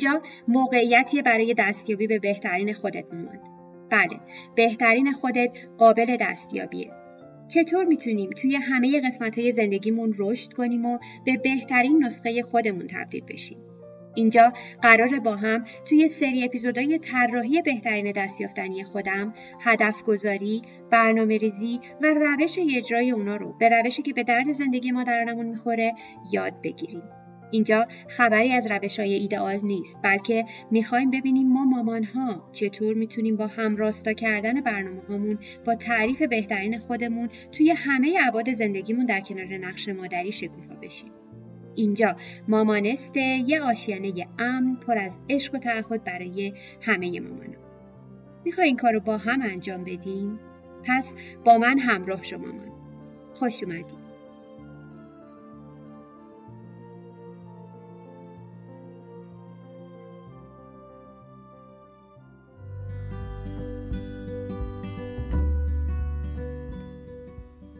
اینجا موقعیتی برای دستیابی به بهترین خودت مامان بله بهترین خودت قابل دستیابیه. چطور می‌تونیم توی همه قسمت های زندگیمون رشد کنیم و به بهترین نسخه خودمون تبدیل بشیم؟ اینجا قراره با هم توی سری اپیزودهای طراحی بهترین دستیافتنی خودم هدف گذاری، برنامه ریزی و روش اجرای اونا رو به روشی که به درد زندگی مادرانمون می‌خوره یاد بگیریم. اینجا خبری از روش های ایدئال نیست بلکه می‌خوایم ببینیم ما مامان ها چطور می‌تونیم با هم راستا کردن برنامه هامون با تعریف بهترین خودمون توی همه عباد زندگیمون در کنار نقش مادری شکوفا بشیم. اینجا مامانسته یه آشیانه امن پر از عشق و تعهد برای همه مامانا. می‌خوای این کار رو با هم انجام بدیم؟ پس با من همراه شو مامان. خوش اومدی.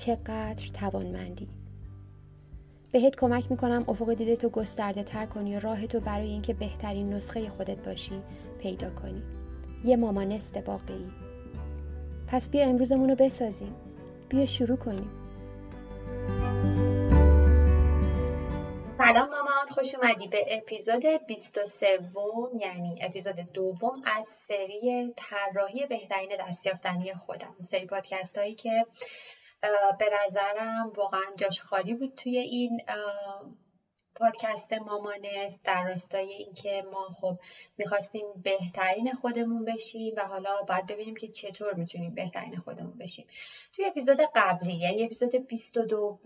چقدر توانمندی. بهت کمک می‌کنم افق دیده تو گسترده تر کنی و راه تو برای اینکه بهترین نسخه خودت باشی پیدا کنی. یه مامانست واقعی پس بیا امروزمون رو بسازیم. بیا شروع کنیم. سلام مامان خوش اومدی به اپیزود 23 یعنی اپیزود دوم از سری طراحی بهترین دستیافتنی خودم. سری پادکست هایی که به نظرم واقعا جاش خالی بود توی این پادکست مامانست در راستای اینکه ما خب می‌خواستیم بهترین خودمون بشیم و حالا باید ببینیم که چطور می‌تونیم بهترین خودمون بشیم. توی اپیزود قبلی یعنی اپیزود 22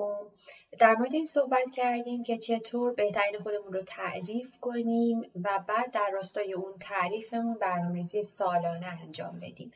در مورد این صحبت کردیم که چطور بهترین خودمون رو تعریف کنیم و بعد در راستای اون تعریفمون برنامه‌ریزی سالانه انجام بدیم.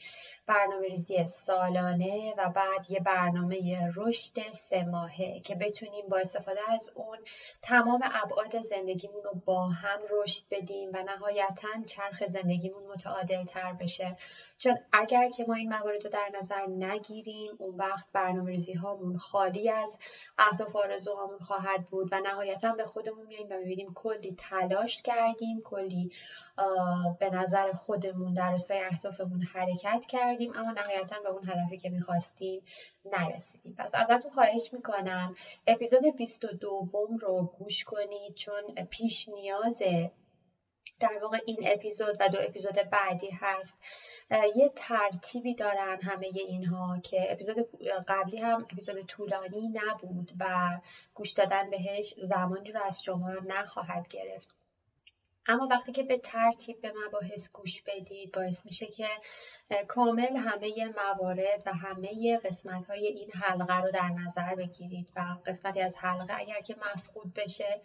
برنامه‌ریزی سالانه و بعد یه برنامه رشد سه ماهه که بتونیم با استفاده از اون تمام ابعاد زندگیمون رو با هم رشد بدیم و نهایتا چرخ زندگیمون متعادل تر بشه. چون اگر که ما این موارد رو در نظر نگیریم اون وقت برنامه هامون خالی از اهداف آرزوهامون خواهد بود و نهایتا به خودمون میاییم و می‌بینیم کلی تلاش کردیم کلی به نظر خودمون در راستای اهدافمون حرکت کردیم اما نهایتا به اون هدفی که می‌خواستیم نرسیدیم. پس ازتون خواهش می‌کنم اپیزود 22 رو گوش کنید چون پیش نیازه در واقع این اپیزود و دو اپیزود بعدی هست. یه ترتیبی دارن همه اینها که اپیزود قبلی هم اپیزود طولانی نبود و گوش دادن بهش زمانی رو از شما نخواهد گرفت. اما وقتی که به ترتیب به مباحث گوش بدید باعث میشه که کامل همه موارد و همه قسمت های این حلقه رو در نظر بگیرید و قسمتی از حلقه اگر که مفقود بشه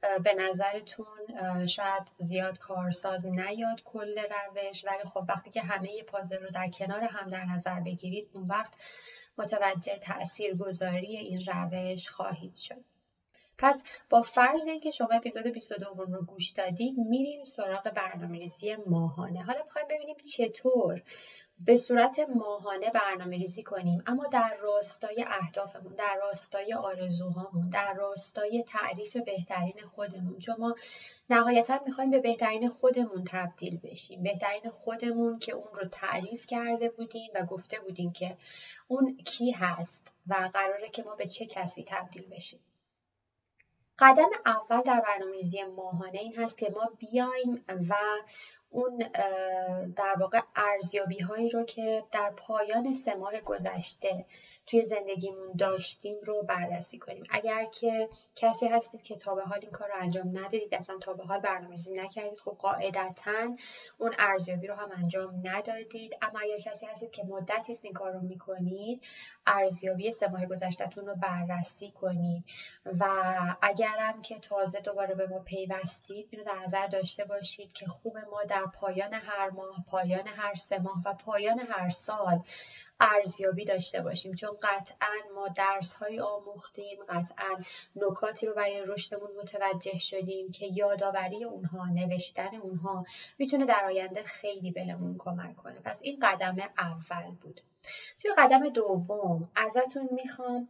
به نظرتون شاید زیاد کارساز نیاد کل روش. ولی خب وقتی که همه پازل رو در کنار هم در نظر بگیرید اون وقت متوجه تاثیرگذاری این روش خواهید شد. پس با فرض اینکه شما اپیزود 22 رو گوش دادید میریم سراغ برنامه‌ریزی ماهانه. حالا می‌خوایم ببینیم چطور به صورت ماهانه برنامه ریزی کنیم. اما در راستای اهدافمون در راستای آرزوهامون در راستای تعریف بهترین خودمون. چون ما نهایتا می‌خوایم به بهترین خودمون تبدیل بشیم. بهترین خودمون که اون رو تعریف کرده بودیم و گفته بودیم که اون کی هست و قراره که ما به چه کسی تبدیل بشیم. قدم اول در برنامه‌ریزی ماهانه این هست که ما بیایم و اون در واقع ارزیابی هایی رو که در پایان سه ماه گذشته توی زندگیمون داشتیم رو بررسی کنیم. اگر که کسی هستید که تا به حال این کار رو انجام ندادید اصلا تا به حال برنامه‌ریزی نکردید خب قاعدتا اون ارزیابی رو هم انجام ندادید. اما اگر کسی هستید که مدتی است این کار رو می‌کنید ارزیابی سه ماه گذشتهتون رو بررسی کنید. و اگرم که تازه دوباره به ما پیوستید اینو در نظر داشته باشید که خوب ما در پایان هر ماه پایان هر سه ماه و پایان هر سال ارزیابی داشته باشیم. چون قطعا ما درس های آموختیم قطعا نکاتی رو برای رشدمون متوجه شدیم که یادآوری اونها نوشتن اونها می‌تونه در آینده خیلی بهمون کمک کنه. پس این قدم اول بود. توی قدم دوم ازتون می‌خوام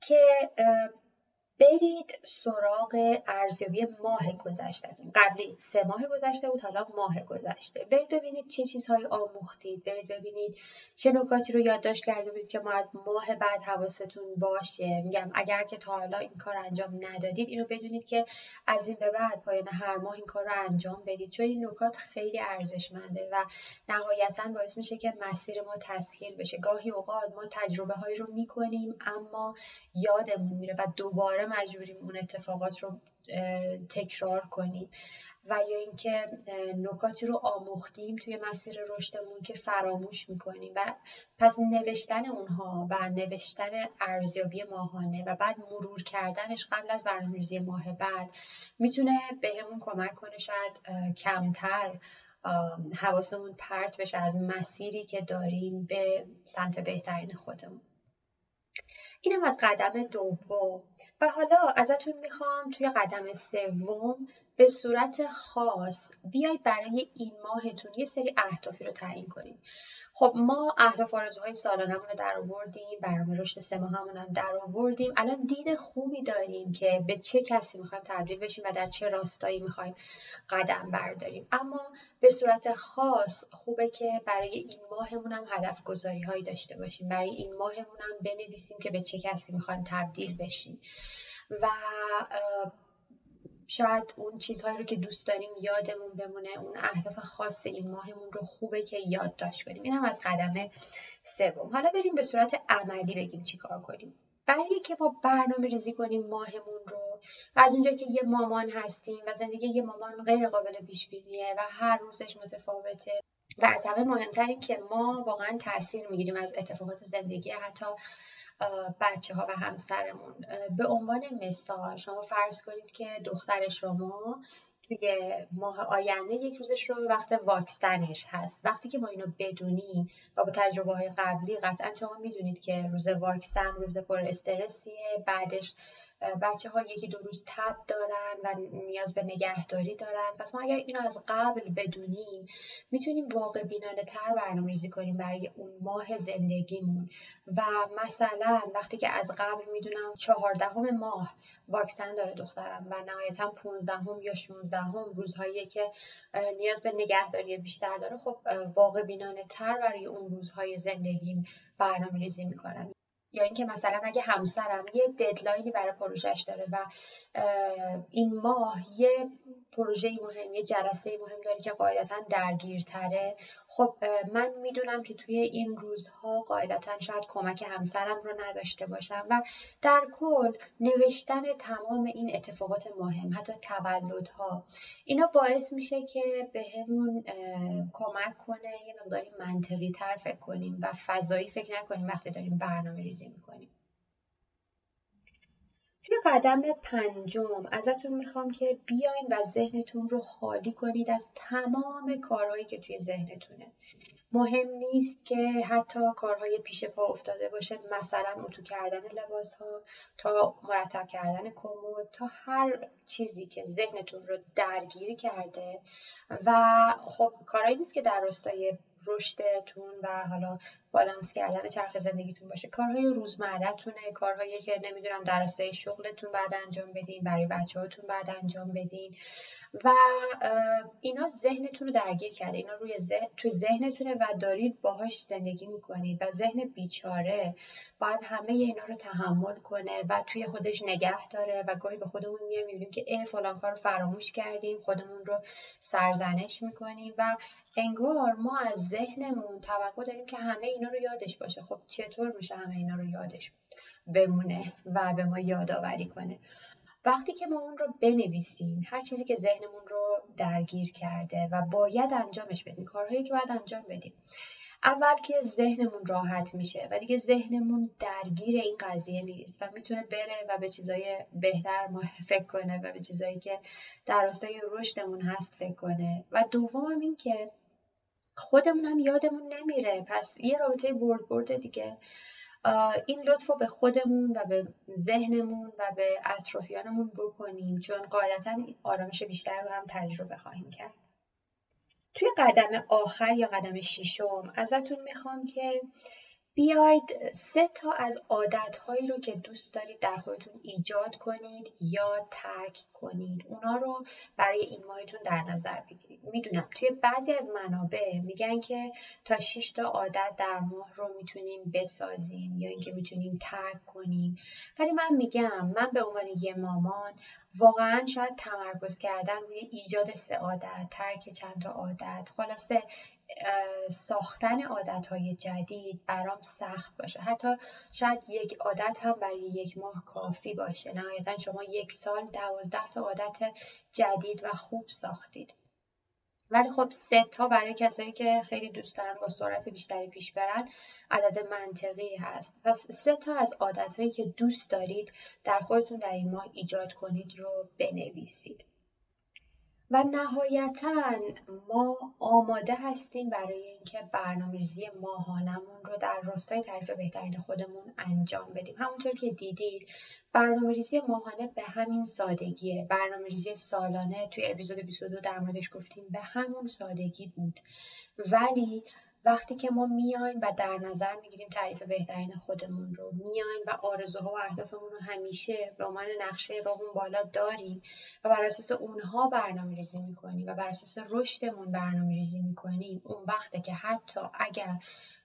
که برید سراغ ارزیابی ماه گذشته. قبلی سه ماه گذشته بود حالا ماه گذشته. برید ببینید چه چیزهایی آموختید. برید ببینید چه نکاتی رو یادداشت کرده بودید که باید ماه بعد حواستون باشه. میگم اگر که تا حالا این کار انجام ندادید اینو بدونید که از این به بعد پایان هر ماه این کار رو انجام بدید. چون این نکات خیلی ارزشمنده و نهایتا باعث میشه که مسیر ما تسهیل بشه. گاهی اوقات ما تجربه هایی رو می‌کنیم اما یادمون میره و دوباره مجبوریم اون اتفاقات رو تکرار کنیم و یا اینکه نکاتی رو آموختیم توی مسیر رشدمون که فراموش می‌کنیم. و پس نوشتن اونها و نوشتن ارزیابی ماهانه و بعد مرور کردنش قبل از برنامه‌ریزی ماه بعد می‌تونه بهمون کمک کنه شاید کمتر حواسمون پرت بشه از مسیری که داریم به سمت بهترین خودمون. اینم از قدم دوم. و حالا ازتون می‌خوام توی قدم سوم به صورت خاص بیاید برای این ماهتون یه سری اهدافی رو تعیین کنیم. خب ما اهداف آرزوهای سالانمون رو در آوردیم برنامه رشد سه ماهمون هم در آوردیم. الان دید خوبی داریم که به چه کسی می‌خوایم تبدیل بشیم و در چه راستایی می‌خوایم قدم برداریم. اما به صورت خاص خوبه که برای این ماهمون هم هدف گذاری هایی داشته باشیم. برای این ماهمون هم بنویسیم که به چه کسی می‌خوایم تبدیل بشیم. و شاید اون چیزهایی رو که دوست داریم یادمون بمونه اون اهداف خاص این ماهمون رو خوبه که یادداشت کنیم. این هم از قدم سوم. حالا بریم به صورت عملی بگیم چی کار کنیم. برای که ما برنامه ریزی کنیم ماهمون رو و از اونجا که یه مامان هستیم و زندگی یه مامان غیر قابل پیش بینیه و هر روزش متفاوته و از همه مهمتر که ما واقعا تاثیر می‌گیریم از اتفاقات زندگی حتی بچه ها و همسرمون. به عنوان مثال شما فرض کنید که دختر شما توی ماه آینده یک روزش رو وقت واکستنش هست. وقتی که ما اینو بدونیم و با تجربه های قبلی قطعا شما می‌دونید که روز واکستن روز پر استرسیه بعدش بچه ها یکی دو روز تب دارن و نیاز به نگهداری دارن. پس ما اگر اینو از قبل بدونیم می‌تونیم واقع بینانه تر برنامه ریزی کنیم برای اون ماه زندگیمون. و مثلا وقتی که از قبل می‌دونم چهاردهم ماه واکسن داره دخترم و نهایتا پونزدهم یا شونزدهم روزهایی که نیاز به نگهداری بیشتر داره خب واقع بینانه تر برای اون روزهای زندگیم برنامه ریزی می‌کنم. یا اینکه مثلا اگه همسرم یه ددلاینی برای پروژهش داره و این ماه یه پروژه مهم یه جلسه مهم داره که قاعدتا درگیرتره خب من می‌دونم که توی این روزها قاعدتا شاید کمک همسرم رو نداشته باشم و در کل نوشتن تمام این اتفاقات مهم حتی تولدها اینا باعث میشه که بهمون کمک کنه یه مقداری منطقی تر فکر کنیم و فضایی فکر نکنیم وقتی داریم برنامه ریزی می‌کنیم. توی قدم پنجم ازتون می‌خوام که بیاین و ذهنتون رو خالی کنید از تمام کارهایی که توی ذهنتونه. مهم نیست که حتی کارهای پیش پا افتاده باشه مثلا اتو کردن لباس ها تا مرتب کردن کمد تا هر چیزی که ذهنتون رو درگیر کرده. و خب کارهایی نیست که در راستای رشدتون و حالا بالانس کردن چرخ زندگیتون باشه. کارهای روزمرهتونه کارهایی که نمی‌دونم در راستای شغلتون بعد انجام بدین برای بچه هاتون بعد انجام بدین. و اینا ذهنتون رو درگیر کرده. اینا روی ذهن تو ذهنتونه و دارید باهاش زندگی می‌کنید و ذهن بیچاره باید همه اینا رو تحمل کنه و توی خودش نگه داره و گاهی به خودمون میایم می‌بینیم که اه فلان کار رو فراموش کردیم خودمون رو سرزنش می‌کنیم و انگار ما از ذهنمون توقع داریم که همه اینا رو یادش باشه. خب چطور میشه همه اینا رو یادش بمونه و به ما یادآوری کنه؟ وقتی که ما اون رو بنویسیم هر چیزی که ذهنمون رو درگیر کرده و باید انجامش بدیم کارهایی که باید انجام بدیم. اول که ذهنمون راحت میشه و دیگه ذهنمون درگیر این قضیه نیست و می‌تونه بره و به چیزای بهتر ما فکر کنه و به چیزایی که در راستای رشدمون هست فکر کنه. و دوم هم این که خودمون هم یادمون نمیره. پس یه رابطه برد برد دیگه. این لطف رو به خودمون و به ذهنمون و به اطرافیانمون بکنیم. چون قاعدتا آرامش بیشتر رو هم تجربه خواهیم کرد. توی قدم آخر یا قدم ششم ازتون می‌خوام که بیاید سه تا از عادتهایی رو که دوست دارید در خودتون ایجاد کنید یا ترک کنید. اونا رو برای این ماهتون در نظر بگیرید. می‌دونم توی بعضی از منابع میگن که تا 6 تا عادت در ماه رو می‌تونیم بسازیم یا اینکه می‌تونیم ترک کنیم. ولی من میگم من به عنوان یه مامان واقعا شاید تمرکز کردن روی ایجاد سه عادت ترک چند تا عادت. خلاصه ساختن عادت های جدید برام سخت باشه. حتی شاید یک عادت هم برای یک ماه کافی باشه. نهایتا شما یک سال دوازده تا عادت جدید و خوب ساختید. ولی خب سه تا برای کسایی که خیلی دوست دارن با سرعت بیشتری پیش برن عدد منطقی هست. پس سه تا از عادت هایی که دوست دارید در خودتون در این ماه ایجاد کنید رو بنویسید. و نهایتا ما آماده هستیم برای اینکه برنامه‌ریزی ماهانمون رو در راستای تعریف بهترین خودمون انجام بدیم. همونطور که دیدید برنامه‌ریزی ماهانه به همین سادگیه. برنامه‌ریزی سالانه توی اپیزود 22 در موردش گفتیم به همون سادگی بود. ولی وقتی که ما میایم و در نظر می‌گیریم تعریف بهترین خودمون رو میایم و آرزوها و اهدافمون رو همیشه به عنوان نقشه راهمون بالا داریم و بر اساس اونها برنامه ریزی می‌کنیم و بر اساس رشدمون برنامه ریزی می‌کنیم اون وقته که حتی اگر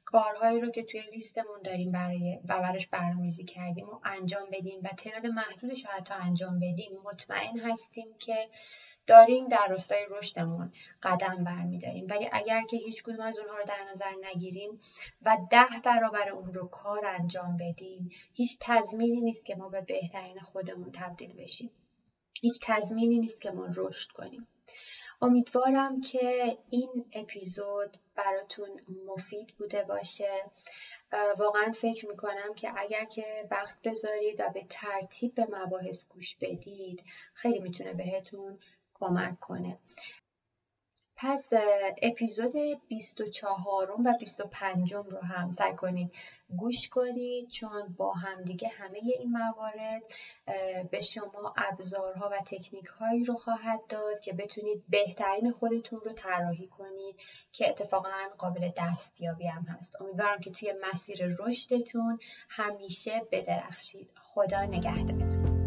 کارهایی رو که توی لیستمون داریم برای و براش برنامه‌ریزی کردیم و انجام بدیم و تعداد محدودش رو حتی انجام بدیم مطمئن هستیم که داریم در راستای رشدمون قدم برمیداریم. ولی اگر که هیچ کدوم از اونها رو در نظر نگیریم و ده برابر اون رو کار انجام بدیم هیچ تضمینی نیست که ما به بهترین خودمون تبدیل بشیم. هیچ تضمینی نیست که ما رشد کنیم. امیدوارم که این اپیزود براتون مفید بوده باشه. واقعا فکر می‌کنم که اگر که وقت بذارید و به ترتیب به مباحث گوش بدید خیلی می‌تونه بهتون کمک کنه. پس اپیزود 24 و 25 رو هم سعی کنید گوش کنید چون با همدیگه همه این موارد به شما ابزارها و تکنیک هایی رو خواهد داد که بتونید بهترین خودتون رو طراحی کنید که اتفاقا قابل دستیابی هم هست. امیدوارم که توی مسیر رشدتون همیشه بدرخشید. خدا نگهدارتون.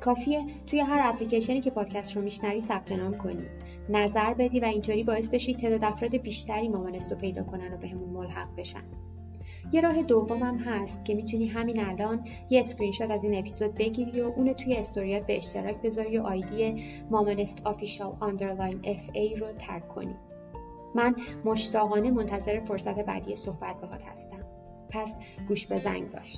کافیه توی هر اپلیکیشنی که پادکست رو میشنوی ثبت نام کنی. نظر بدی و اینطوری باعث بشی تعداد افراد بیشتری مامانست رو پیدا کنن و بهمون به ملحق بشن. یه راه دومم هست که می‌تونی همین الان یه اسکرین شات از این اپیزود بگیری و اونو توی استوریات به اشتراک بذاری و آیدی مامانست official underline FA رو tag کنی. من مشتاقانه منتظر فرصت بعدی صحبت باهات هستم. پس گوش به زنگ باش.